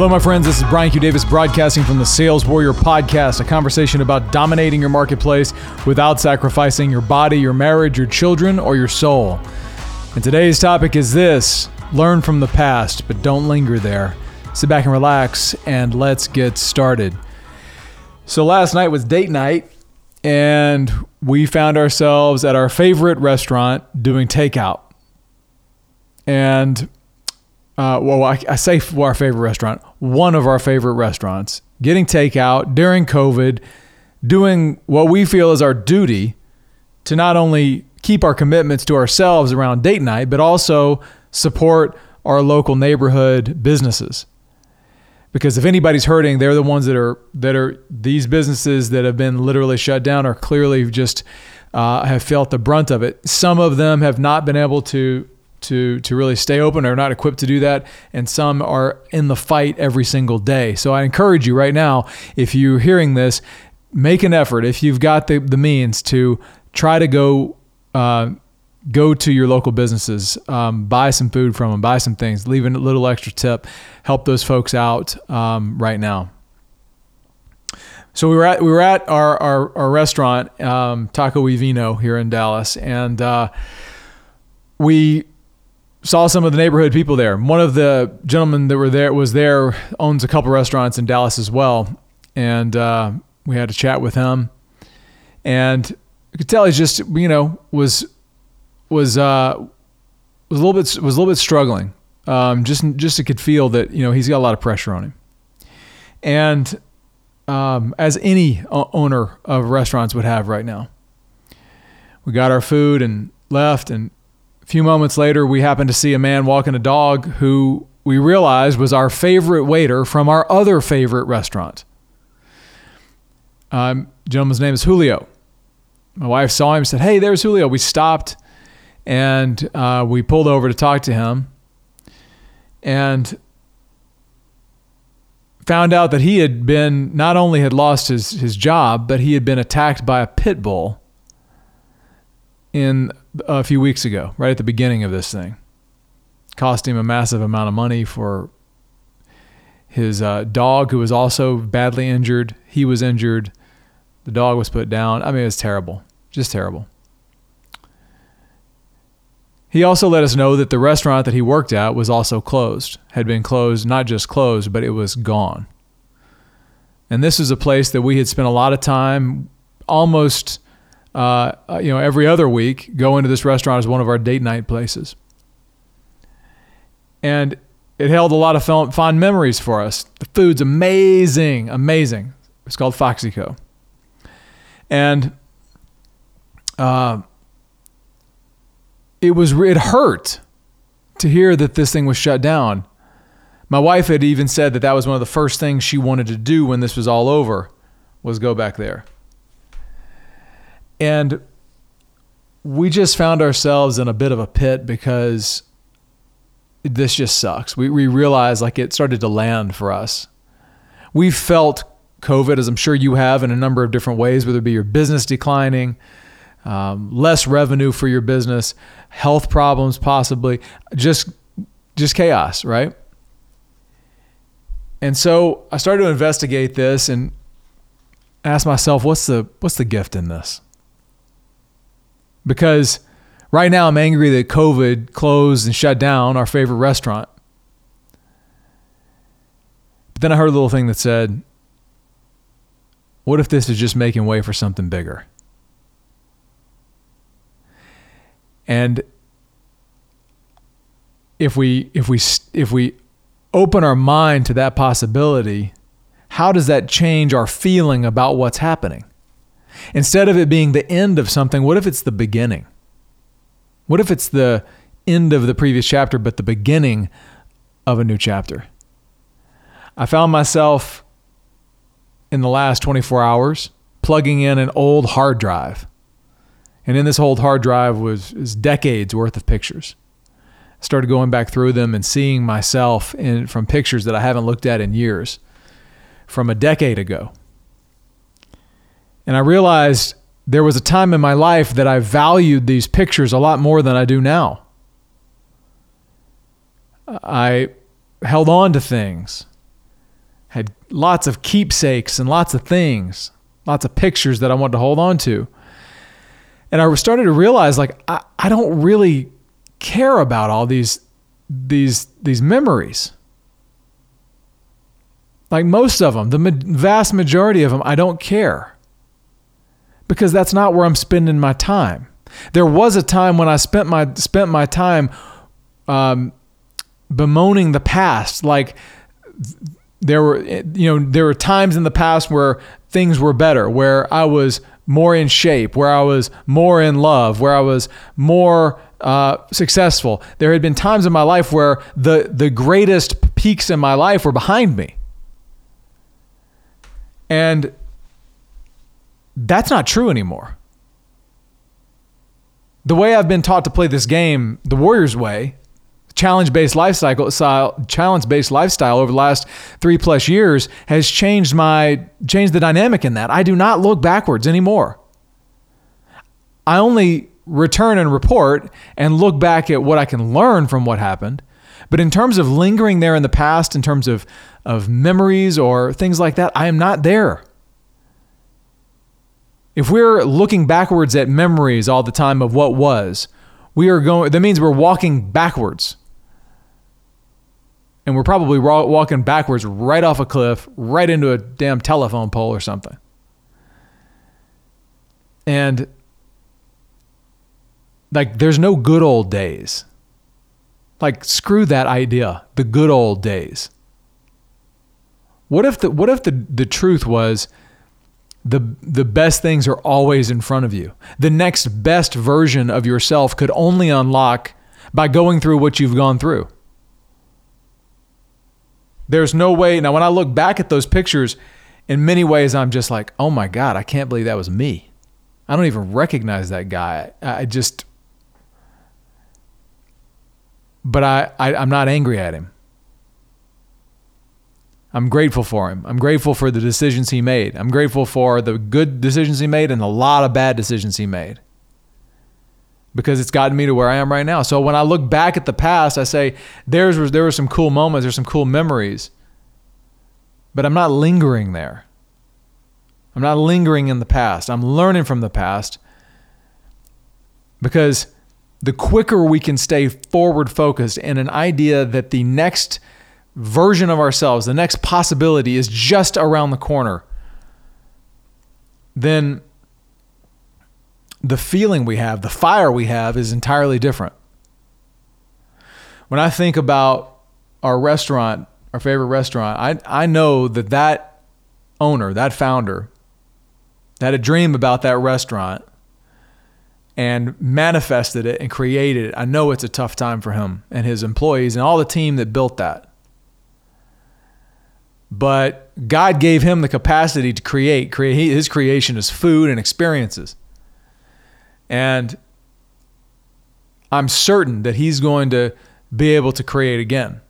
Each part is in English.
Hello, my friends. This is Brian Q. Davis broadcasting from the Sales Warrior Podcast, a conversation about dominating your marketplace without sacrificing your body, your marriage, your children, or your soul. And today's topic is this learn from the past, but don't linger there. Sit back and relax, and let's get started. So, last night was date night, and we found ourselves at our favorite restaurant doing takeout. And uh, well, I, I say for our favorite restaurant, one of our favorite restaurants, getting takeout during COVID, doing what we feel is our duty to not only keep our commitments to ourselves around date night, but also support our local neighborhood businesses. Because if anybody's hurting, they're the ones that are that are these businesses that have been literally shut down are clearly just uh, have felt the brunt of it. Some of them have not been able to to to really stay open or not equipped to do that. And some are in the fight every single day. So i encourage you right now if you're hearing this make an effort. If you've got the, the means to try to go uh, go to your local businesses um, buy some food from them buy some things leave a little extra tip help those folks out um, right now. So we were at we were at our our, our restaurant um, Taco y Vino here in Dallas, and uh, we saw some of the neighborhood people there. One of the gentlemen that were there was there owns a couple restaurants in Dallas as well, and uh, we had a chat with him, and you could tell he just you know was was uh, was a little bit was a little bit struggling. Um, just just you could feel that you know he's got a lot of pressure on him, and um, as any owner of restaurants would have right now. We got our food and left, and few moments later, we happened to see a man walking a dog who we realized was our favorite waiter from our other favorite restaurant. Um, gentleman's name is Julio. My wife saw him, said, "Hey, there's Julio." We stopped, and uh, we pulled over to talk to him, and found out that he had been not only had lost his his job, but he had been attacked by a pit bull in a few weeks ago, right at the beginning of this thing. Cost him a massive amount of money for his uh, dog, who was also badly injured. He was injured. The dog was put down. I mean, it was terrible, just terrible. He also let us know that the restaurant that he worked at was also closed, had been closed, not just closed, but it was gone. And this is a place that we had spent a lot of time, almost uh, you know, every other week, go into this restaurant as one of our date night places. And it held a lot of fond memories for us. The food's amazing, amazing. It's called Foxyco. And uh, it was it hurt to hear that this thing was shut down. My wife had even said that that was one of the first things she wanted to do when this was all over was go back there. And we just found ourselves in a bit of a pit because this just sucks. We, we realized like it started to land for us. We've felt COVID, as I'm sure you have, in a number of different ways, whether it be your business declining, um, less revenue for your business, health problems, possibly, just just chaos, right? And so I started to investigate this and ask myself, what's the what's the gift in this? Because right now I'm angry that COVID closed and shut down our favorite restaurant. But then I heard a little thing that said, what if this is just making way for something bigger? And if we if we if we open our mind to that possibility, how does that change our feeling about what's happening? Instead of it being the end of something, what if it's the beginning? What if it's the end of the previous chapter, but the beginning of a new chapter? I found myself in the last 24 hours plugging in an old hard drive. And in this old hard drive was, was decades worth of pictures. I started going back through them and seeing myself in, from pictures that I haven't looked at in years from a decade ago. And I realized there was a time in my life that I valued these pictures a lot more than I do now. I held on to things had lots of keepsakes and lots of things, lots of pictures that I wanted to hold on to. And I started to realize like I, I don't really care about all these these these memories. Like most of them, the vast majority of them, I don't care because that's not where I'm spending my time. There was a time when I spent my spent my time um, bemoaning the past, like there were you know there were times in the past where things were better, where I was more in shape, where I was more in love, where I was more uh, successful. There had been times in my life where the the greatest peaks in my life were behind me. And that's not true anymore. The way I've been taught to play this game, the Warriors way, challenge-based lifestyle challenge-based lifestyle over the last 3 plus years has changed my changed the dynamic in that. I do not look backwards anymore. I only return and report and look back at what I can learn from what happened. But in terms of lingering there in the past, in terms of, of memories or things like that, I am not there. If we're looking backwards at memories all the time of what was, we are going, that means we're walking backwards. And we're probably walking backwards right off a cliff, right into a damn telephone pole or something. And like, there's no good old days. Like, screw that idea. The good old days. What if the what if the, the truth was the the best things are always in front of you. The next best version of yourself could only unlock by going through what you've gone through. There's no way. Now when I look back at those pictures, in many ways I'm just like, "Oh my god, I can't believe that was me." I don't even recognize that guy. I just but I, I I'm not angry at him. I'm grateful for him. I'm grateful for the decisions he made. I'm grateful for the good decisions he made and a lot of bad decisions he made. Because it's gotten me to where I am right now. So when I look back at the past, I say there's there were some cool moments, there's some cool memories. But I'm not lingering there. I'm not lingering in the past. I'm learning from the past. Because the quicker we can stay forward focused in an idea that the next version of ourselves, the next possibility is just around the corner, then the feeling we have, the fire we have is entirely different. When I think about our restaurant, our favorite restaurant, I, I know that that owner, that founder, had a dream about that restaurant and manifested it and created it, I know it's a tough time for him and his employees and all the team that built that. But God gave him the capacity to create. his creation is food and experiences. And I'm certain that he's going to be able to create again.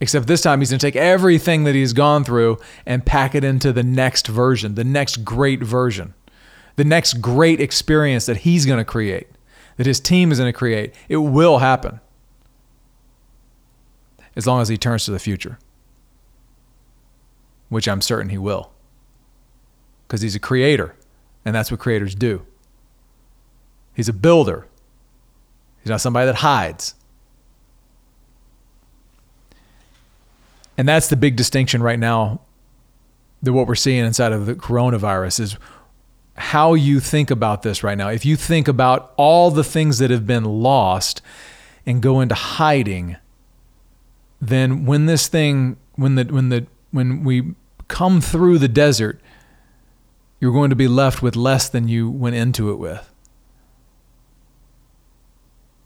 Except this time, he's going to take everything that he's gone through and pack it into the next version, the next great version the next great experience that he's going to create, that his team is going to create. It will happen as long as he turns to the future, which I'm certain he will because he's a creator, and that's what creators do. He's a builder, he's not somebody that hides. And that's the big distinction right now that what we're seeing inside of the coronavirus is how you think about this right now. If you think about all the things that have been lost and go into hiding, then when this thing, when the when the when we come through the desert, you're going to be left with less than you went into it with.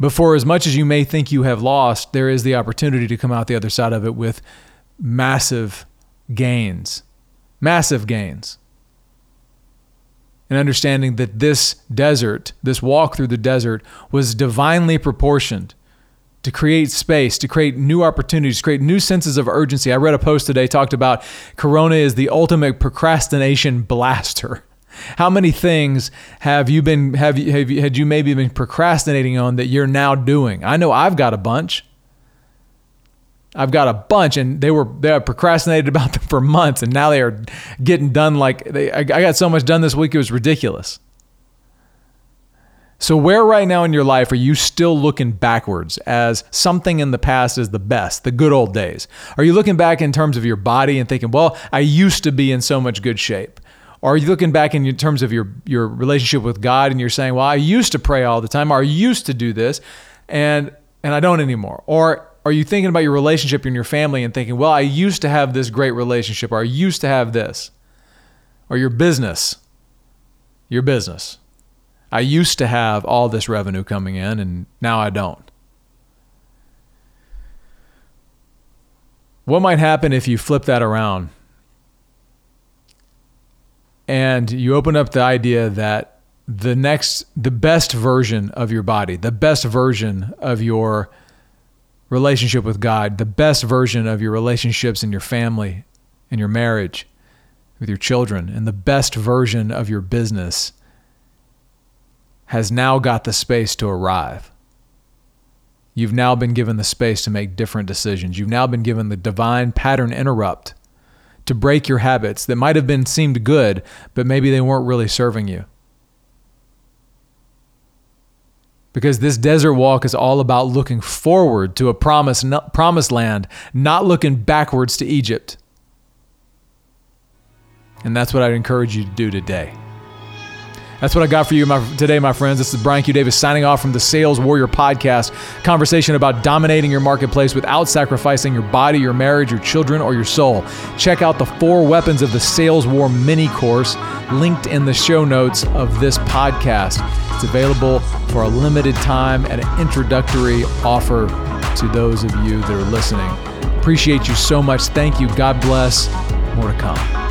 But for as much as you may think you have lost, there is the opportunity to come out the other side of it with massive gains. Massive gains and understanding that this desert, this walk through the desert, was divinely proportioned to create space, to create new opportunities, create new senses of urgency. I read a post today talked about Corona is the ultimate procrastination blaster. How many things have you been have you, have you had you maybe been procrastinating on that you're now doing? I know I've got a bunch. I've got a bunch, and they were they have procrastinated about them for months, and now they are getting done. Like they, I, I got so much done this week, it was ridiculous. So, where right now in your life are you still looking backwards as something in the past is the best, the good old days? Are you looking back in terms of your body and thinking, well, I used to be in so much good shape? Or are you looking back in terms of your, your relationship with God and you're saying, well, I used to pray all the time, or I used to do this, and, and I don't anymore? Or are you thinking about your relationship in your family and thinking, well, I used to have this great relationship, or I used to have this? Or your business, your business. I used to have all this revenue coming in, and now I don't. What might happen if you flip that around and you open up the idea that the next, the best version of your body, the best version of your relationship with God, the best version of your relationships in your family, in your marriage, with your children, and the best version of your business has now got the space to arrive. You've now been given the space to make different decisions. You've now been given the divine pattern interrupt to break your habits that might have been seemed good, but maybe they weren't really serving you. Because this desert walk is all about looking forward to a promise, promised land, not looking backwards to Egypt. And that's what I'd encourage you to do today. That's what I got for you my, today, my friends. This is Brian Q. Davis signing off from the Sales Warrior Podcast. Conversation about dominating your marketplace without sacrificing your body, your marriage, your children, or your soul. Check out the four weapons of the Sales War mini course linked in the show notes of this podcast. It's available for a limited time at an introductory offer to those of you that are listening. Appreciate you so much. Thank you. God bless. More to come.